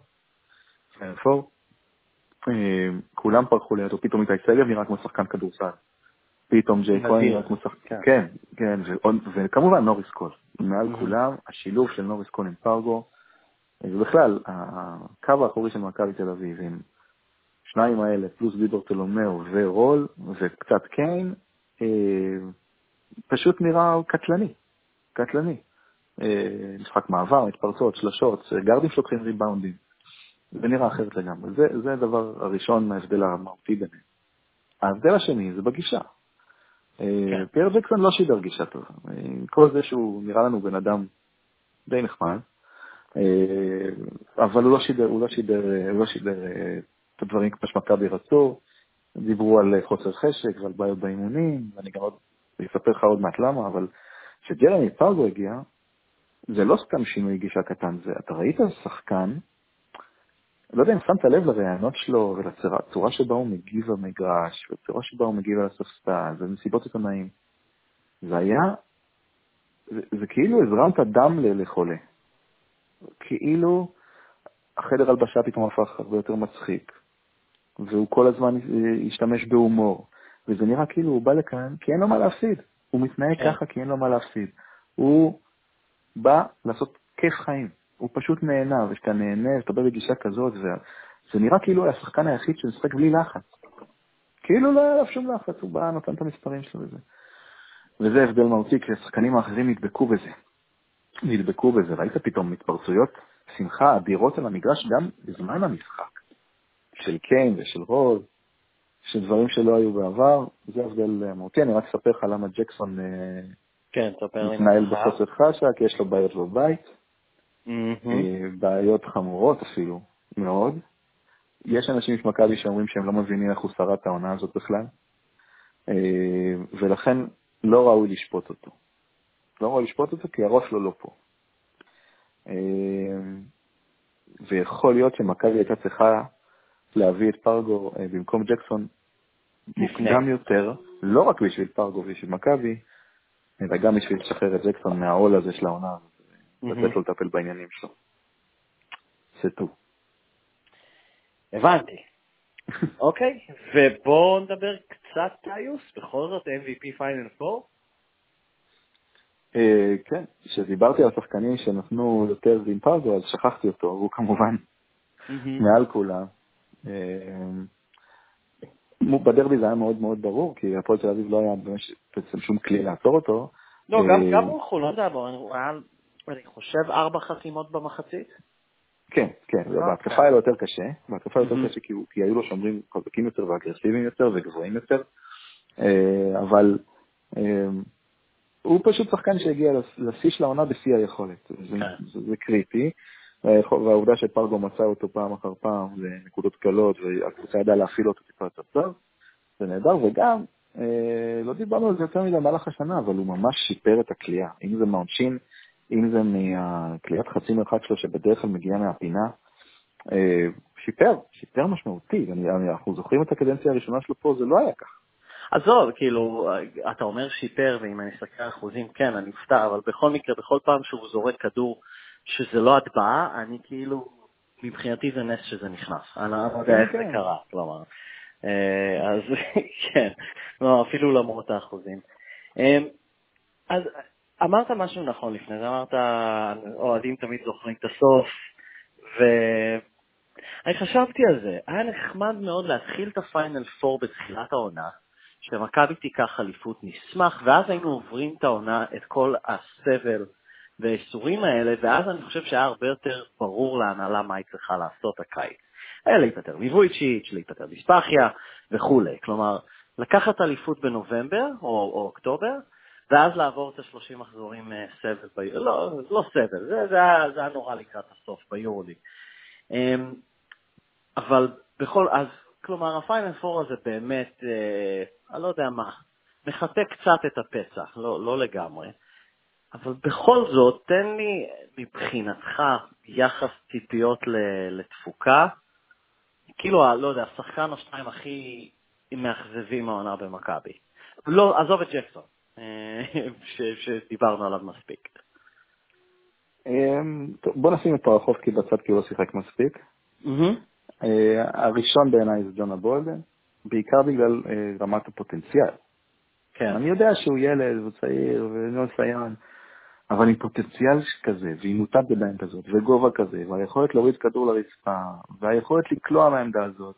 פור. אה, כולם פרחו לידו, פתאום איתי שגב נראה כמו שחקן כדורסל. פתאום ג'ייק כהן נראה כמו שחקן, כן, כן, כן וכמובן נוריס קול. מעל mm-hmm. כולם, השילוב של נוריס קול עם פרגו, ובכלל, הקו האחורי של מכבי תל אביב, עם שניים האלה, פלוס ביברטולומיאו ורול, וקצת קיין, אה, פשוט נראה קטלני, קטלני. אה, משחק מעבר, מתפרצות, שלשות, גרדים שלוקחים ריבאונדים. זה נראה אחרת לגמרי. זה, זה הדבר הראשון, ההבדל המהותי ביניהם. ההבדל השני זה בגישה. אה, כן. פייר ג'קסון לא שידר גישה טובה. עם כל זה שהוא נראה לנו בן אדם די נחמד, אה, אבל הוא לא שידר, הוא לא שידר, הוא לא שידר את הדברים כמו שמכבי רצו. דיברו על חוסר חשק ועל בעיות באימונים, ואני גם עוד אספר לך עוד מעט למה, אבל כשג'רמי פרגו הגיע, זה לא סתם שינוי גישה קטן, זה, אתה ראית שחקן, לא יודע אם שמת לב לרעיונות שלו ולצורה שבה הוא מגיב במגרש, ולצורה שבה הוא מגיב על הספסל, ומסיבות עיתונאים. זה היה, זה, זה כאילו הזרמת דם לחולה. כאילו החדר הלבשה פתאום הפך הרבה יותר מצחיק, והוא כל הזמן השתמש בהומור, וזה נראה כאילו הוא בא לכאן כי אין לו מה להפסיד. הוא מתנהג כן. ככה כי אין לו מה להפסיד. הוא בא לעשות כיף חיים. הוא פשוט נהנה, וכשאתה נהנה, ואתה בא בגישה כזאת, זה נראה כאילו השחקן היחיד שמשחק בלי לחץ. כאילו לא היה עליו שום לחץ, הוא בא, נותן את המספרים שלו וזה. וזה הבדל מהותי, כי השחקנים האחרים נדבקו בזה. נדבקו בזה, ראית פתאום התפרצויות שמחה אדירות על המגרש גם בזמן המשחק, של קיין ושל רוז, של דברים שלא היו בעבר, זה הבדל מהותי. אני רק אספר לך למה ג'קסון אה, כן, מתנהל בחוסר כי יש לו בעיות בבית, אה, בעיות חמורות אפילו, מאוד. יש אנשים iš מכבי שאומרים שהם לא מבינים איך הוא שרד את העונה הזאת בכלל, אה, ולכן לא ראוי לשפוט אותו. לא ראוי לשפוט אותו כי הראש שלו לא פה. ויכול להיות שמכבי הייתה צריכה להביא את פרגו במקום ג'קסון מוקדם יותר, לא רק בשביל פרגו ובשביל מכבי, אלא גם בשביל לשחרר את ג'קסון מהעול הזה של העונה הזאת, לתת לו לטפל בעניינים שלו. זה טוב. הבנתי. אוקיי, ובואו נדבר קצת טיוס, בכל זאת MVP פיינל 4? כן, כשדיברתי על השחקנים שנתנו יותר פרגו, אז שכחתי אותו, הוא כמובן מעל כולם. אה, בדרבי זה היה מאוד מאוד ברור, כי הפועל תל אביב לא היה בעצם שום כלי לעצור אותו. לא, גם אה, מול חולון זה היה ברור, אני חושב, ארבע חסימות במחצית. כן, כן, לא, בהתקפה כן. היה לו יותר קשה, בהתקפה היה יותר קשה כי היו לו שומרים חזקים יותר ואגרסיביים יותר וגבוהים יותר, אה, אבל אה, הוא פשוט שחקן שהגיע לשיא של העונה בשיא היכולת, זה כן. קריטי. והעובדה שפרגו מצא אותו פעם אחר פעם לנקודות קלות, והקבוצה ידעה להפעיל אותו טיפה יותר טוב, זה נהדר, וגם, אה, לא דיברנו על זה יותר מדי במהלך השנה, אבל הוא ממש שיפר את הכלייה, אם זה מהעונשין, אם זה מהכליית חצי מרחק שלו שבדרך כלל מגיעה מהפינה, אה, שיפר, שיפר משמעותי, אנחנו זוכרים את הקדנציה הראשונה שלו פה, זה לא היה כך. עזוב, כאילו, אתה אומר שיפר, ואם אני אסתכל על אחוזים, כן, אני אופתע, אבל בכל מקרה, בכל פעם שהוא זורק כדור שזה לא הטבעה, אני כאילו, מבחינתי זה נס שזה נכנס. אני לא יודע איך זה כן. קרה, כלומר. אה, אז כן, לא, אפילו למרות האחוזים. אה, אז אמרת משהו נכון לפני זה, אמרת, אוהדים תמיד זוכרים את הסוף, ואני חשבתי על זה, היה נחמד מאוד להתחיל את הפיינל 4 בתחילת העונה, שמכבי תיקח אליפות נשמח, ואז היינו עוברים את העונה, את כל הסבל והאיסורים האלה, ואז אני חושב שהיה הרבה יותר ברור להנהלה מה היא צריכה לעשות הקיץ. היה להיפטר מוויצ'יץ', להיפטר מספחיה וכולי. כלומר, לקחת אליפות בנובמבר או, או אוקטובר, ואז לעבור את ה-30 מחזורים אה, סבל, ב... לא, לא סבל, זה, זה, היה, זה היה נורא לקראת הסוף ביורוליג. אמ, אבל בכל, אז, כלומר, הפיינל פור הזה באמת, אה, אני לא יודע מה, מחטא קצת את הפצע, לא, לא לגמרי. אבל בכל זאת, תן לי מבחינתך יחס ציפיות לתפוקה, כאילו, לא יודע, השחקן או שניים הכי מאכזבים העונה במכבי. לא, עזוב את ג'קסון, אה, שדיברנו עליו מספיק. אמ, בוא נשים את פרחובסקי בצד כי הוא לא שיחק מספיק. אה, הראשון בעיניי זה ג'ונה בולדן, בעיקר בגלל אה, רמת הפוטנציאל. כן. אני יודע שהוא ילד, הוא צעיר, ולא ניסיון, אבל עם פוטנציאל כזה, ועם מוטת ידיים כזאת, וגובה כזה, והיכולת להוריד כדור לרצפה, והיכולת לקלוע מהעמדה הזאת,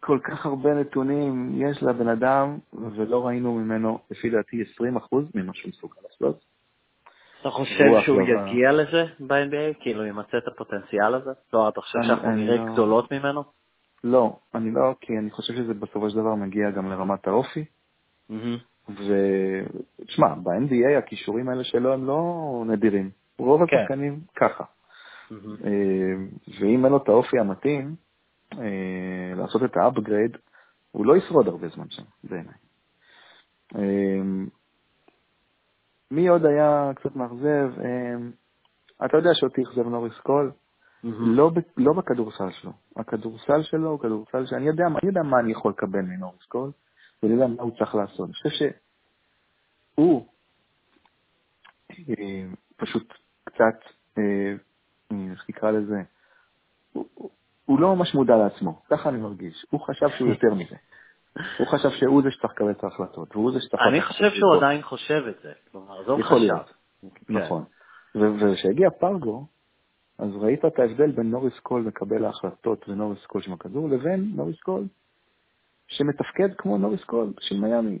כל כך הרבה נתונים יש לבן אדם, ולא ראינו ממנו, לפי דעתי, 20% ממה שהוא מסוגל לעשות. אתה חושב שהוא יגיע לזה ב-NBA? כאילו, ימצא את הפוטנציאל הזה? לא, אתה חושב שאנחנו נראה לא... גדולות ממנו? לא, אני לא, כי אני חושב שזה בסופו של דבר מגיע גם לרמת האופי. ותשמע, ב-NBA הכישורים האלה שלו הם לא נדירים. רוב כן. השחקנים ככה. Mm-hmm. ואם אין לו את האופי המתאים, אה, לעשות את ה upgrade, הוא לא ישרוד הרבה זמן שם, בעיניי. אה, מי עוד היה קצת מאכזב? אתה יודע שאותי אכזב נוריס קול? Mm-hmm. לא, לא בכדורסל שלו. הכדורסל שלו הוא כדורסל שאני יודע, אני יודע מה אני יכול לקבל מנוריס קול. ואני יודע מה הוא צריך לעשות. אני חושב שהוא אה, פשוט קצת אה, נקרא לזה, הוא, הוא לא ממש מודע לעצמו, ככה אני מרגיש. הוא חשב שהוא יותר מזה. הוא חשב שהוא זה שצריך לקבל את ההחלטות, והוא זה שצריך... אני חושב שהוא עדיין חושב את זה. כלומר, הוא חשב. להיות. כן. נכון. וכשהגיע פרגו, אז ראית את ההבדל בין נוריס קול מקבל ההחלטות ונוריס קול של הכדור, לבין נוריס קול שמתפקד כמו נוריס קול של מיאמי,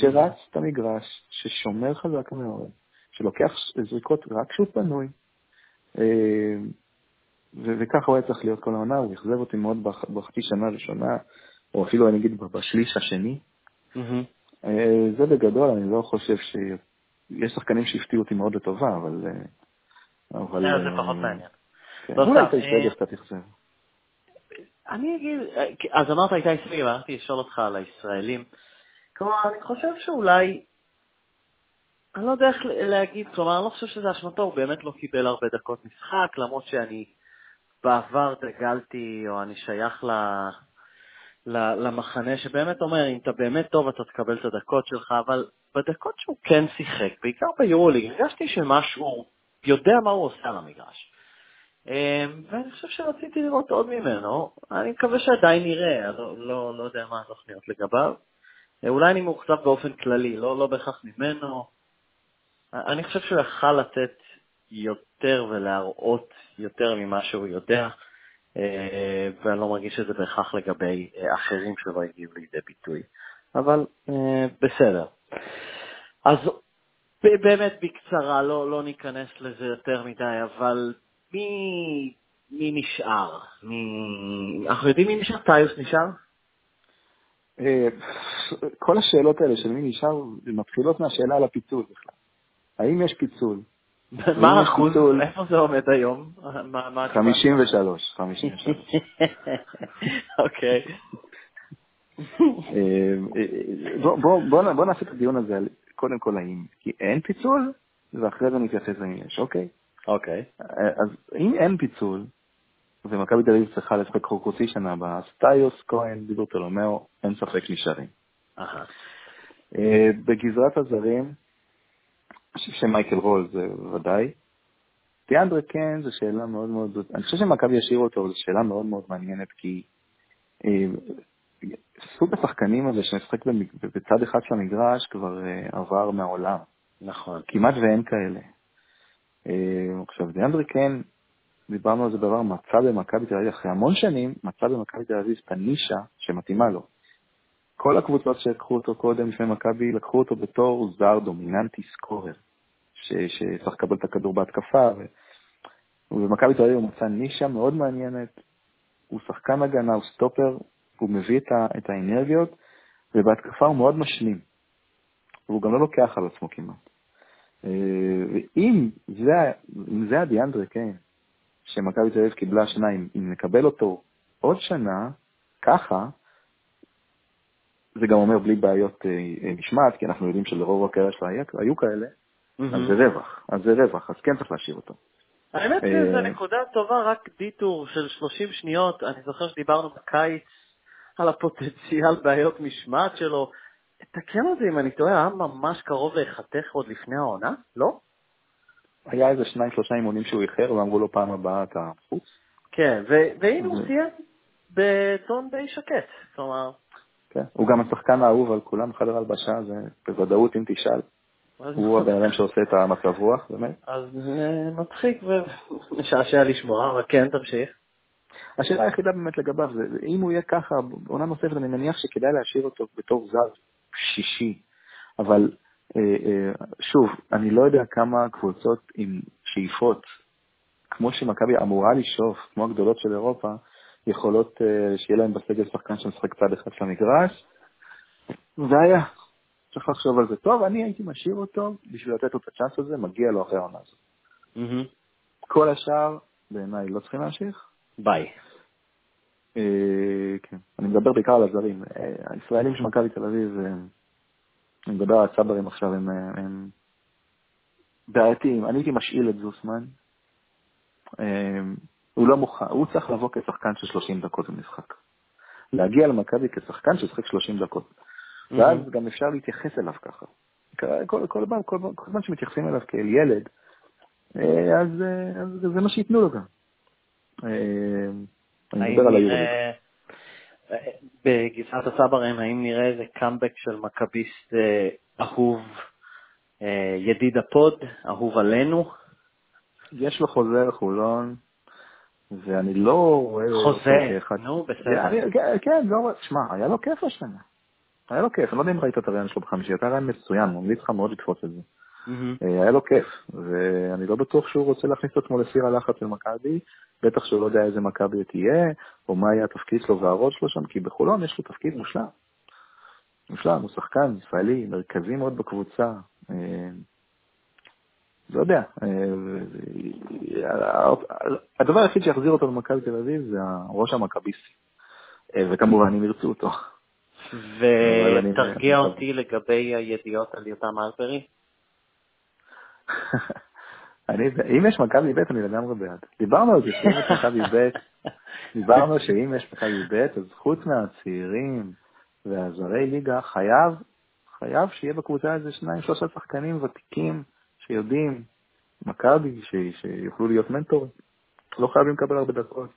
שרץ את המגרש, ששומר חזק מאוד, שלוקח זריקות רק כשהוא פנוי, אה, וככה הוא היה צריך להיות כל העונה, הוא אכזב אותי מאוד בחצי שנה הראשונה, או אפילו אני אגיד בשליש השני. אה, זה בגדול, אני לא חושב ש... יש שחקנים שהפתיעו אותי מאוד לטובה, אבל... אה, אבל... זה פחות מעניין. כן. לא אולי איתי סגל קצת אכזב. אני אגיד, אז אמרת איתי סגל, הלכתי לשאול אותך על הישראלים. כלומר, אני חושב שאולי, אני לא יודע איך להגיד, כלומר, אני לא חושב שזה אשמתו, הוא באמת לא קיבל הרבה דקות משחק, למרות שאני בעבר דגלתי, או אני שייך ל... למחנה שבאמת אומר, אם אתה באמת טוב אתה תקבל את הדקות שלך, אבל בדקות שהוא כן שיחק, בעיקר ביורוליג, הרגשתי שמשהו, יודע מה הוא עושה על המגרש. אמ, ואני חושב שרציתי לראות עוד ממנו, אני מקווה שעדיין נראה, לא, לא, לא יודע מה התוכניות לגביו. אולי אני מאוכזב באופן כללי, לא, לא בהכרח ממנו. אני חושב שהוא יכל לתת יותר ולהראות יותר ממה שהוא יודע, אה, ואני לא מרגיש שזה בהכרח לגבי אה, אחרים שלא הגיעו לידי ביטוי. אבל אה, בסדר. אז באמת בקצרה, לא, לא ניכנס לזה יותר מדי, אבל מי, מי נשאר? מי... אנחנו יודעים מי נשאר? טיוס נשאר? כל השאלות האלה של מי נשאר מתחילות מהשאלה על הפיצול בכלל. האם יש פיצול? מה האחוז? איפה זה עומד היום? 53, 53. אוקיי. אה, בוא נעשה את הדיון הזה קודם כל האם, כי אין פיצול, ואחרי זה נתייחס לאם יש, אוקיי? אוקיי. אה, אז אם אין פיצול, ומכבי תל אביב צריכה לשחק חוקוסי שנה הבאה, אז טיוס, כהן, דיבר תולומאו, אין ספק נשארים. אה, בגזרת הזרים, אני חושב שמייקל רול זה ודאי. דיאנדרה כן זו שאלה מאוד מאוד, אני חושב שמכבי ישאיר אותו, אבל זו שאלה מאוד מאוד מעניינת, כי אה, סוג השחקנים הזה שמשחק בצד אחד של המגרש כבר אה, עבר מהעולם. נכון. כמעט ואין כאלה. עכשיו, דיאנדרה כן, דיברנו על זה בעבר, מצא במכבי תל אביב, אחרי המון שנים, מצא במכבי תל אביב את הנישה שמתאימה לו. כל הקבוצות שלקחו אותו קודם לפני מכבי, לקחו אותו בתור זר דומיננטי סקורר, שצריך לקבל את הכדור בהתקפה, ו... ובמכבי תל אביב הוא מצא נישה מאוד מעניינת, הוא שחקן הגנה, הוא סטופר, הוא מביא את, ה... את האנרגיות, ובהתקפה הוא מאוד משלים, והוא גם לא לוקח על עצמו כמעט. אה, ואם זה, זה הדיאנדרה קיין, שמכבי תל אביב קיבלה שניים, אם נקבל אותו עוד שנה, ככה, זה גם אומר בלי בעיות אה, אה, משמעת, כי אנחנו יודעים שלרוב הקריירה שלה היו כאלה, אז זה רווח, אז זה רווח, אז כן צריך להשאיר אותו. האמת שזו אה, נקודה טובה, רק דיטור של 30 שניות. אני זוכר שדיברנו בקיץ על הפוטנציאל בעיות משמעת שלו. תקן אותי אם אני טועה, היה ממש קרוב להיחתך עוד לפני העונה, לא? היה איזה שניים, שלושה אימונים שהוא איחר, ואמרו לו פעם הבאה אתה חוץ. כן, והנה הוא סיים בטון די שקט, כלומר... כן, הוא גם השחקן האהוב על כולם, חדר הלבשה, זה בוודאות אם תשאל. הוא הבן אדם שעושה את המצב רוח, באמת. אז מצחיק ומשעשע לשמוע, אבל כן, תמשיך. השאלה היחידה באמת לגביו זה, אם הוא יהיה ככה, עונה נוספת, אני מניח שכדאי להשאיר אותו בתור זר שישי. אבל שוב, אני לא יודע כמה קבוצות עם שאיפות, כמו שמכבי אמורה לשאוף, כמו הגדולות של אירופה, יכולות אה, שיהיה להם בסגל שחקן שמשחק צד אחד של המגרש. זה היה, צריך לחשוב על זה. טוב, אני הייתי משאיר אותו בשביל לתת לו את הצ'אנס הזה, מגיע לו אחרי העונה הזאת. כל השאר, בעיניי, לא צריכים להמשיך. ביי. אה, כן, אני מדבר בעיקר על הזרים. אה, הישראלים של מכבי תל אביב, אני מדבר על הצברים עכשיו, הם בעייתיים. אני הייתי משאיל את זוסמן. הוא לא מוכן, הוא צריך לבוא כשחקן של 30 דקות במשחק. להגיע למכבי כשחקן ששחק 30 דקות. ואז גם אפשר להתייחס אליו ככה. כל, כל, כל, כל, כל זמן שמתייחסים אליו כאל ילד, אה, אז, אה, אז זה מה שייתנו לו גם. אני מדבר על היורוליג. בגזרת הצברים, האם נראה איזה קאמבק של מכביסט אהוב, ידיד הפוד, אהוב עלינו? יש לו חוזה לחולון, ואני לא רואה... חוזה, נו, בסדר. כן, לא, שמע, היה לו כיף השנה. היה לו כיף, אני לא יודע אם ראית את הרעיון שלו בחמישי, אתה רעיון מצוין, ממליץ לך מאוד לתפוס את זה. היה לו כיף, ואני לא בטוח שהוא רוצה להכניס את עצמו לסיר הלחץ של מכבי, בטח שהוא לא יודע איזה מכבי תהיה, או מה יהיה התפקיד שלו והראש שלו שם, כי בחולון יש לו תפקיד מושלם. מושלם, הוא שחקן ישראלי, מרכזי מאוד בקבוצה. לא יודע, הדבר היחיד שיחזיר אותו למכבי תל אביב זה הראש המכביסטי, וכמובן אם ירצו אותו. ותרגיע אותי לגבי הידיעות על יותם אלפרי. אני, אם יש מכבי ב' אני לגמרי בעד. דיברנו על זה שאם יש מכבי ב', דיברנו שאם יש מכבי ב', אז חוץ מהצעירים והזרי ליגה, חייב, חייב שיהיה בקבוצה איזה שניים, שלושה שחקנים ותיקים שיודעים, מכבי, שיוכלו להיות מנטורים. לא חייבים לקבל הרבה דקות.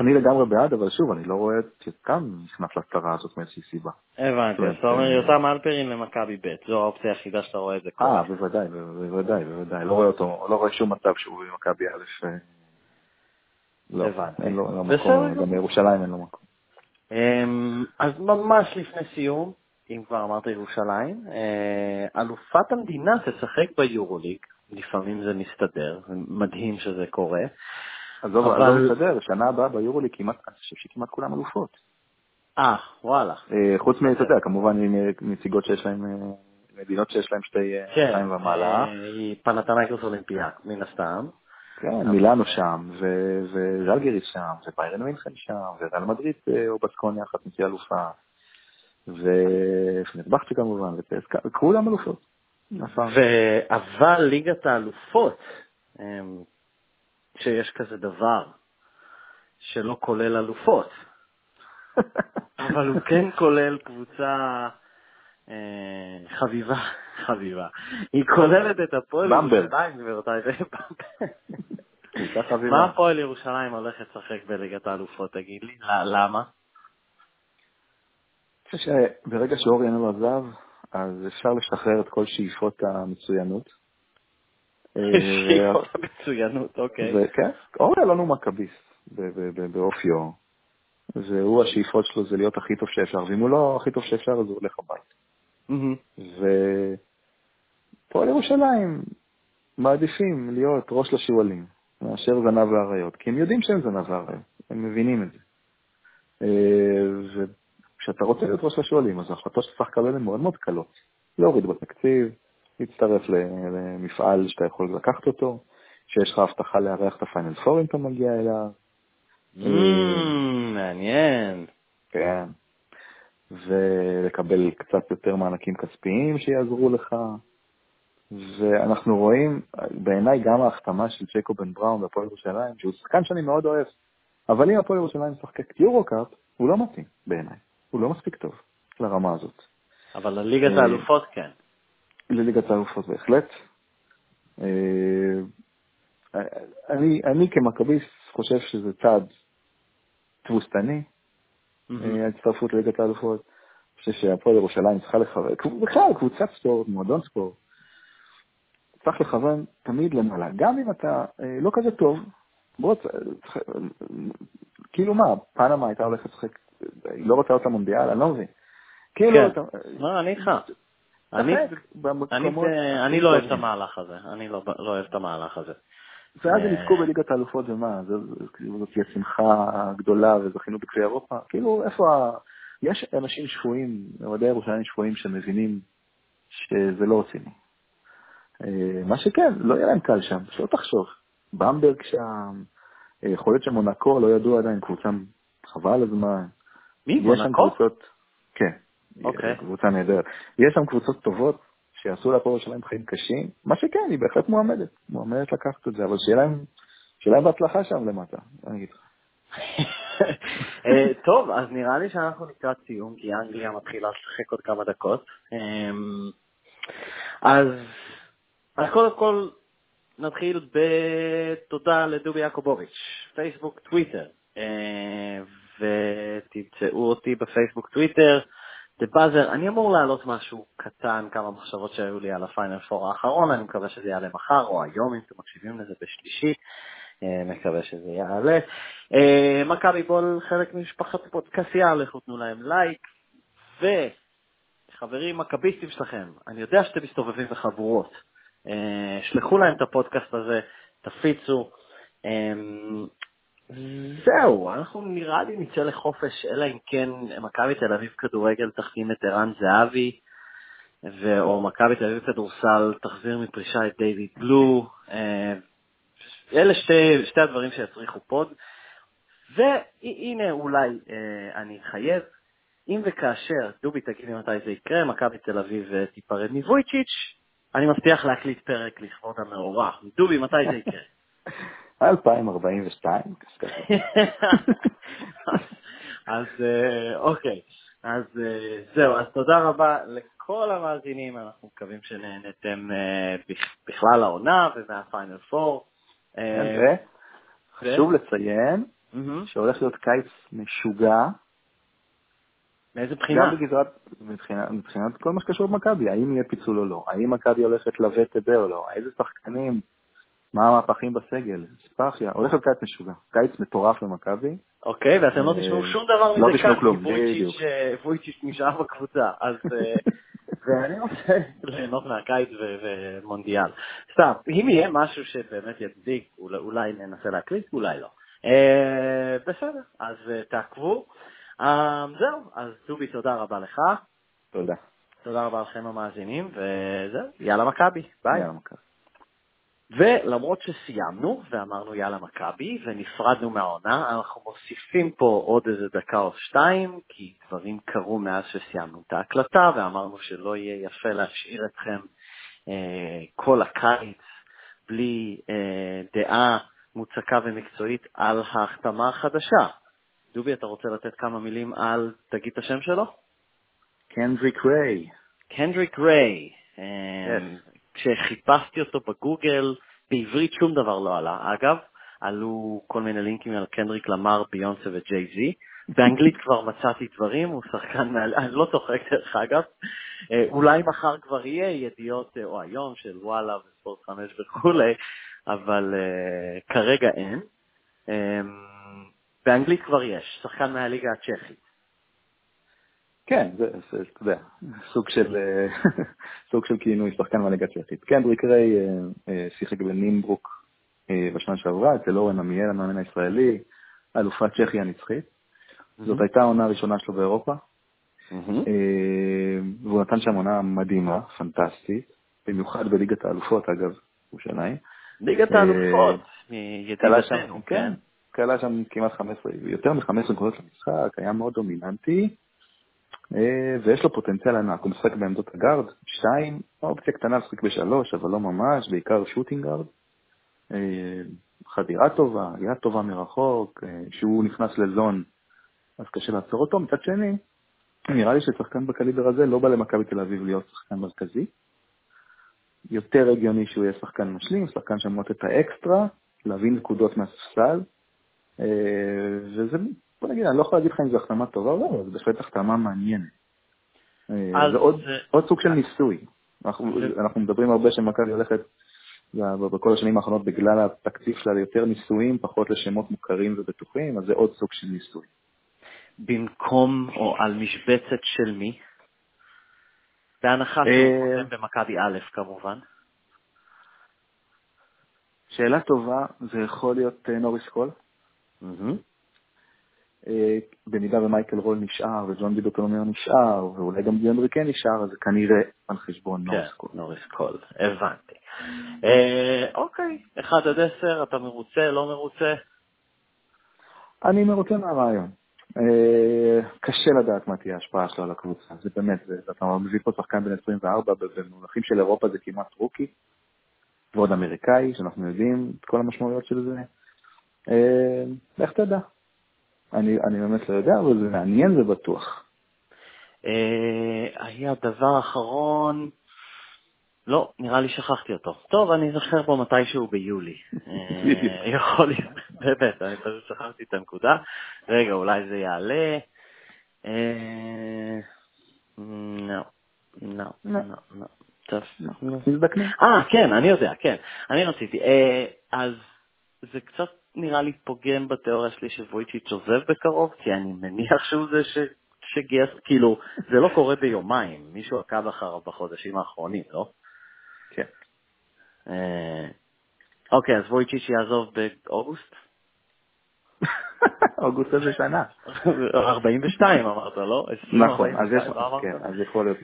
אני לגמרי בעד, אבל שוב, אני לא רואה את יותם נכנס לצרה הזאת מאיזושהי סיבה. הבנתי, אז אתה אומר יותם אלפרין למכבי ב', זו האופציה היחידה שאתה רואה את זה קורה. אה, בוודאי, בוודאי, בוודאי. לא רואה אותו, לא רואה שום מצב שהוא במכבי א'. לא, אין לו מקום, גם בירושלים אין לו מקום. אז ממש לפני סיום, אם כבר אמרת ירושלים, אלופת המדינה תשחק ביורוליג, לפעמים זה מסתדר, מדהים שזה קורה. עזוב, אבל... לא מסתדר, שנה הבאה ביורולי כמעט, אני חושב שכמעט כולם אלופות. אה, וואלה. חוץ מ, אתה יודע, כמובן נציגות שיש להן, מדינות שיש להן שתי שתיים ומעלה. פנתנייקוס אולימפיאק, מן הסתם. כן, מילאנו שם, וזלגריס שם, וביירן מינכן שם, וריאל מדריד או בסקוניה אחת נציגה אלופה, ופנרבכצ'ה כמובן, וכולם אלופות. אבל ליגת האלופות, שיש כזה דבר שלא כולל אלופות, אבל הוא כן כולל קבוצה אה, חביבה, חביבה. היא כוללת את הפועל ירושלים, גבירותיי, מה הפועל ירושלים הולכת לשחק בליגת האלופות, תגיד לי? למה? חושב שברגע שאורי אין לו עזב, אז אפשר לשחרר את כל שאיפות המצוינות. שאיפות המצוינות, אוקיי. כן, אורי אלון הוא מכביסט באופיו, והוא, השאיפות שלו זה להיות הכי טוב שאפשר, ואם הוא לא הכי טוב שאפשר, אז הוא הולך הבית. ופועל ירושלים מעדיפים להיות ראש לשועלים, מאשר זנב ואריות, כי הם יודעים שהם זנב ואריות, הם מבינים את זה. וכשאתה רוצה להיות ראש לשועלים, אז ההחלטות שאתה צריך לקבל הן מאוד מאוד קלות. להוריד בתקציב, להצטרף למפעל שאתה יכול לקחת אותו, שיש לך הבטחה לארח את הפיינל פור אם אתה מגיע אליו. מעניין. כן. ולקבל קצת יותר מענקים כספיים שיעזרו לך. ואנחנו רואים, בעיניי גם ההחתמה של ג'קוב בן בראון בהפועל ירושלים, שהוא שחקן שאני מאוד אוהב, אבל אם הפועל ירושלים משחק יורו-קאפ, הוא לא מתאים בעיניי. הוא לא מספיק טוב לרמה הזאת. אבל לליגת האלופות כן. לליגת האלופות בהחלט. אני, אני כמכביסט חושב שזה צעד תבוסתני, ההצטרפות לליגת האלופות. אני חושב שהפועל ירושלים צריכה לכוון, בכלל, קבוצת ספורט, מועדון ספורט, צריך לכוון תמיד למעלה. גם אם אתה לא כזה טוב, בוא, כאילו מה, פנמה הייתה הולכת לשחק, היא לא רוצה אותה מונדיאל, אני לא מבין. כאילו, לא, אני איתך. אני לא אוהב את המהלך הזה, אני לא אוהב את המהלך הזה. ואז הם יזכו בליגת האלופות ומה, זאת תהיה שמחה גדולה וזכינו בגביע אירופה, כאילו איפה ה... יש אנשים שפויים, אוהדי ירושלים שפויים שמבינים שזה לא רציני. מה שכן, לא יהיה להם קל שם, שלא תחשוב. במברג שם, יכול להיות שמונקו לא ידעו עדיין, קבוצה חבל הזמן. מי? מונקו? כן. אוקיי. קבוצה נהדרת. יש שם קבוצות טובות שיעשו להפועל שלהם חיים קשים, מה שכן, היא בהחלט מועמדת, מועמדת לקחת את זה, אבל שיהיה להם, שיהיה להם בהצלחה שם למטה, אני אגיד לך. טוב, אז נראה לי שאנחנו לקראת סיום, כי אנגליה מתחילה לשחק עוד כמה דקות. אז, אז קודם כל, נתחיל בתודה לדובי יעקובוביץ', פייסבוק, טוויטר, ותמצאו אותי בפייסבוק, טוויטר, the buzzer. אני אמור להעלות משהו קטן, כמה מחשבות שהיו לי על הפיינל פור האחרון, אני מקווה שזה יעלה מחר או היום, אם אתם מקשיבים לזה בשלישי. מקווה שזה יעלה. מכבי בול חלק ממשפחת פודקסייה, לכו תנו להם לייק. וחברים מכביסטים שלכם, אני יודע שאתם מסתובבים בחבורות. שלחו להם את הפודקאסט הזה, תפיצו. זהו, אנחנו נראה לי נצא לחופש, אלא אם כן מכבי תל אביב כדורגל תחתים את ערן זהבי, או מכבי תל אביב כדורסל תחזיר מפרישה את דיוויד בלו. אלה שתי, שתי הדברים שיצריכו פוד. והנה אולי אה, אני אחייב, אם וכאשר, דובי תגיד לי מתי זה יקרה, מכבי תל אביב אה, תיפרד מוויצ'יץ', אני מבטיח להקליט פרק לכבוד המאורע. דובי, מתי זה יקרה? 2042. אז אה, אוקיי, אז אה, זהו, אז תודה רבה לכל המאזינים, אנחנו מקווים שנהנתם אה, בכלל העונה ומהפיינל פור. וחשוב לציין שהולך להיות קיץ משוגע. מאיזה בחינה? גם בגזרת, מבחינת כל מה שקשור במכבי, האם יהיה פיצול או לא, האם מכבי הולכת לווט את זה או לא, איזה שחקנים, מה המהפכים בסגל, ספאחיה, הולך להיות קיץ משוגע, קיץ מטורף למכבי. אוקיי, ואתם לא תשמעו שום דבר לא מזה כאן, כי וויצ'יץ', אה, נשאר בקבוצה, אז... אה, ואני רוצה ליהנות מהקיץ ומונדיאל. סתם, אם יהיה משהו שבאמת יצדיק, אולי, ננסה להקליט, אולי לא. אה, בסדר, אז אה, תעקבו. אה, זהו, אז דובי, תודה רבה לך. תודה. תודה רבה לכם המאזינים, וזהו, יאללה מכבי, ביי. יאללה, מכבי. ולמרות שסיימנו ואמרנו יאללה מכבי ונפרדנו מהעונה, אנחנו מוסיפים פה עוד איזה דקה או שתיים, כי דברים קרו מאז שסיימנו את ההקלטה ואמרנו שלא יהיה יפה להשאיר אתכם אה, כל הקיץ בלי אה, דעה מוצקה ומקצועית על ההחתמה החדשה. דובי, אתה רוצה לתת כמה מילים על, תגיד את השם שלו? קנדריק ריי. קנדריק ריי. אה. כשחיפשתי אותו בגוגל, בעברית שום דבר לא עלה. אגב, עלו כל מיני לינקים על קנדריק למר, ביונסה וג'יי זי. באנגלית כבר מצאתי דברים, הוא שחקן מעל... אני לא צוחק דרך אגב. אה, אולי מחר כבר יהיה ידיעות, אה, או היום, של וואלה וספורט 5 וכולי, אבל uh, כרגע אין. Um, באנגלית כבר יש, שחקן מהליגה הצ'כית. כן, זה, זה, אתה יודע, סוג של, אה, סוג של כינוי, שחקן מהליגה הצ'כית. קנדריק ריי אה, אה, שיחק בנימברוק בשנה שעברה, אצל אורן עמיאל, המאמן הישראלי, אלופת צ'כיה הנצחית. זאת הייתה העונה הראשונה שלו באירופה, והוא נתן שם עונה מדהימה, פנטסטית, במיוחד בליגת האלופות, אגב, ירושלים. ליגת האלופות, מידידתנו, כן, קלע שם כמעט 15, יותר מ-15 נקודות למשחק, היה מאוד דומיננטי, ויש לו פוטנציאל ענק, הוא משחק בעמדות הגארד, שתיים, אופציה קטנה לשחק בשלוש, אבל לא ממש, בעיקר shooting guard. אה, חדירה טובה, קליעה טובה מרחוק, אה, כשהוא נכנס ל zone, אז קשה לעצור אותו. מצד שני, נראה לי ששחקן בקליבר הזה לא בא למכבי תל אביב להיות שחקן מרכזי. יותר הגיוני שהוא יהיה שחקן משלים, שחקן שאמור את האקסטרה, להביא נקודות מהספסל, אה, וזה, בוא נגיד, אני לא יכול להגיד לך אם זו החתמה טובה או לא, אבל זו בהחלט החתמה מעניינת. אה, זה עוד, זה- עוד סוג של ניסוי. אנחנו, זה- אנחנו מדברים הרבה שמכבי הולכת בכל השנים האחרונות בגלל התקציב שלה ליותר ניסויים, פחות לשמות מוכרים ובטוחים, אז זה עוד סוג של ניסוי. במקום או על משבצת של מי? בהנחה אה, שהוא חותם במכבי א' כמובן. שאלה טובה, זה יכול להיות אה, נוריס קול. אה, במידה ומייקל רול נשאר וג'ון דיברתולומאו נשאר, ואולי גם דיוו ריקן נשאר, אז זה כנראה על חשבון כן, נוריס קול. נוריס קול, הבנתי. אה, אוקיי, 1 עד 10, אתה מרוצה, לא מרוצה? אני מרוצה מהרעיון. אה, קשה לדעת מה תהיה ההשפעה שלו על הקבוצה, זה באמת, אתה מביא פה שחקן בן 24, במונחים של אירופה זה כמעט רוקי, ועוד אמריקאי, שאנחנו יודעים את כל המשמעויות של זה. אה, לך תדע. אני, אני באמת לא יודע, אבל זה מעניין ובטוח. אה, היה דבר אחרון, לא, נראה לי שכחתי אותו. טוב, אני אזכר בו מתישהו ביולי. אה, יכול להיות, באמת, אני פשוט שכחתי את הנקודה. רגע, אולי זה יעלה. לא, לא, לא, לא. טוב. אה, כן, אני יודע, כן. אני רציתי. אה, אז זה קצת נראה לי פוגם בתיאוריה שלי שוויצ'יץ' עוזב בקרוב, כי אני מניח שהוא זה ש... שגייס, כאילו, זה לא קורה ביומיים, מישהו עקב אחריו בחודשים האחרונים, לא? כן. אה, אוקיי, אז וויצ'יץ' יעזוב באוגוסט? אוגוסט איזה שנה. 42 אמרת, לא? נכון, כן, אז יכול להיות.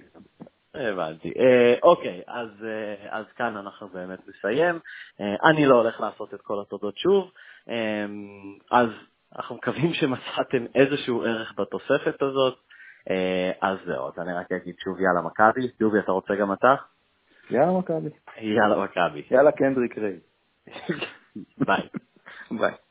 הבנתי. אה, אוקיי, אז, אה, אז כאן אנחנו באמת נסיים. אה, אני לא הולך לעשות את כל התודות שוב, אה, אז אנחנו מקווים שמצאתם איזשהו ערך בתוספת הזאת. אה, אז זהו, אז אני רק אגיד שוב יאללה מכבי. דובי, אתה רוצה גם אתה? יאללה מכבי. יאללה מכבי. יאללה קנדריק ריי. ביי. ביי.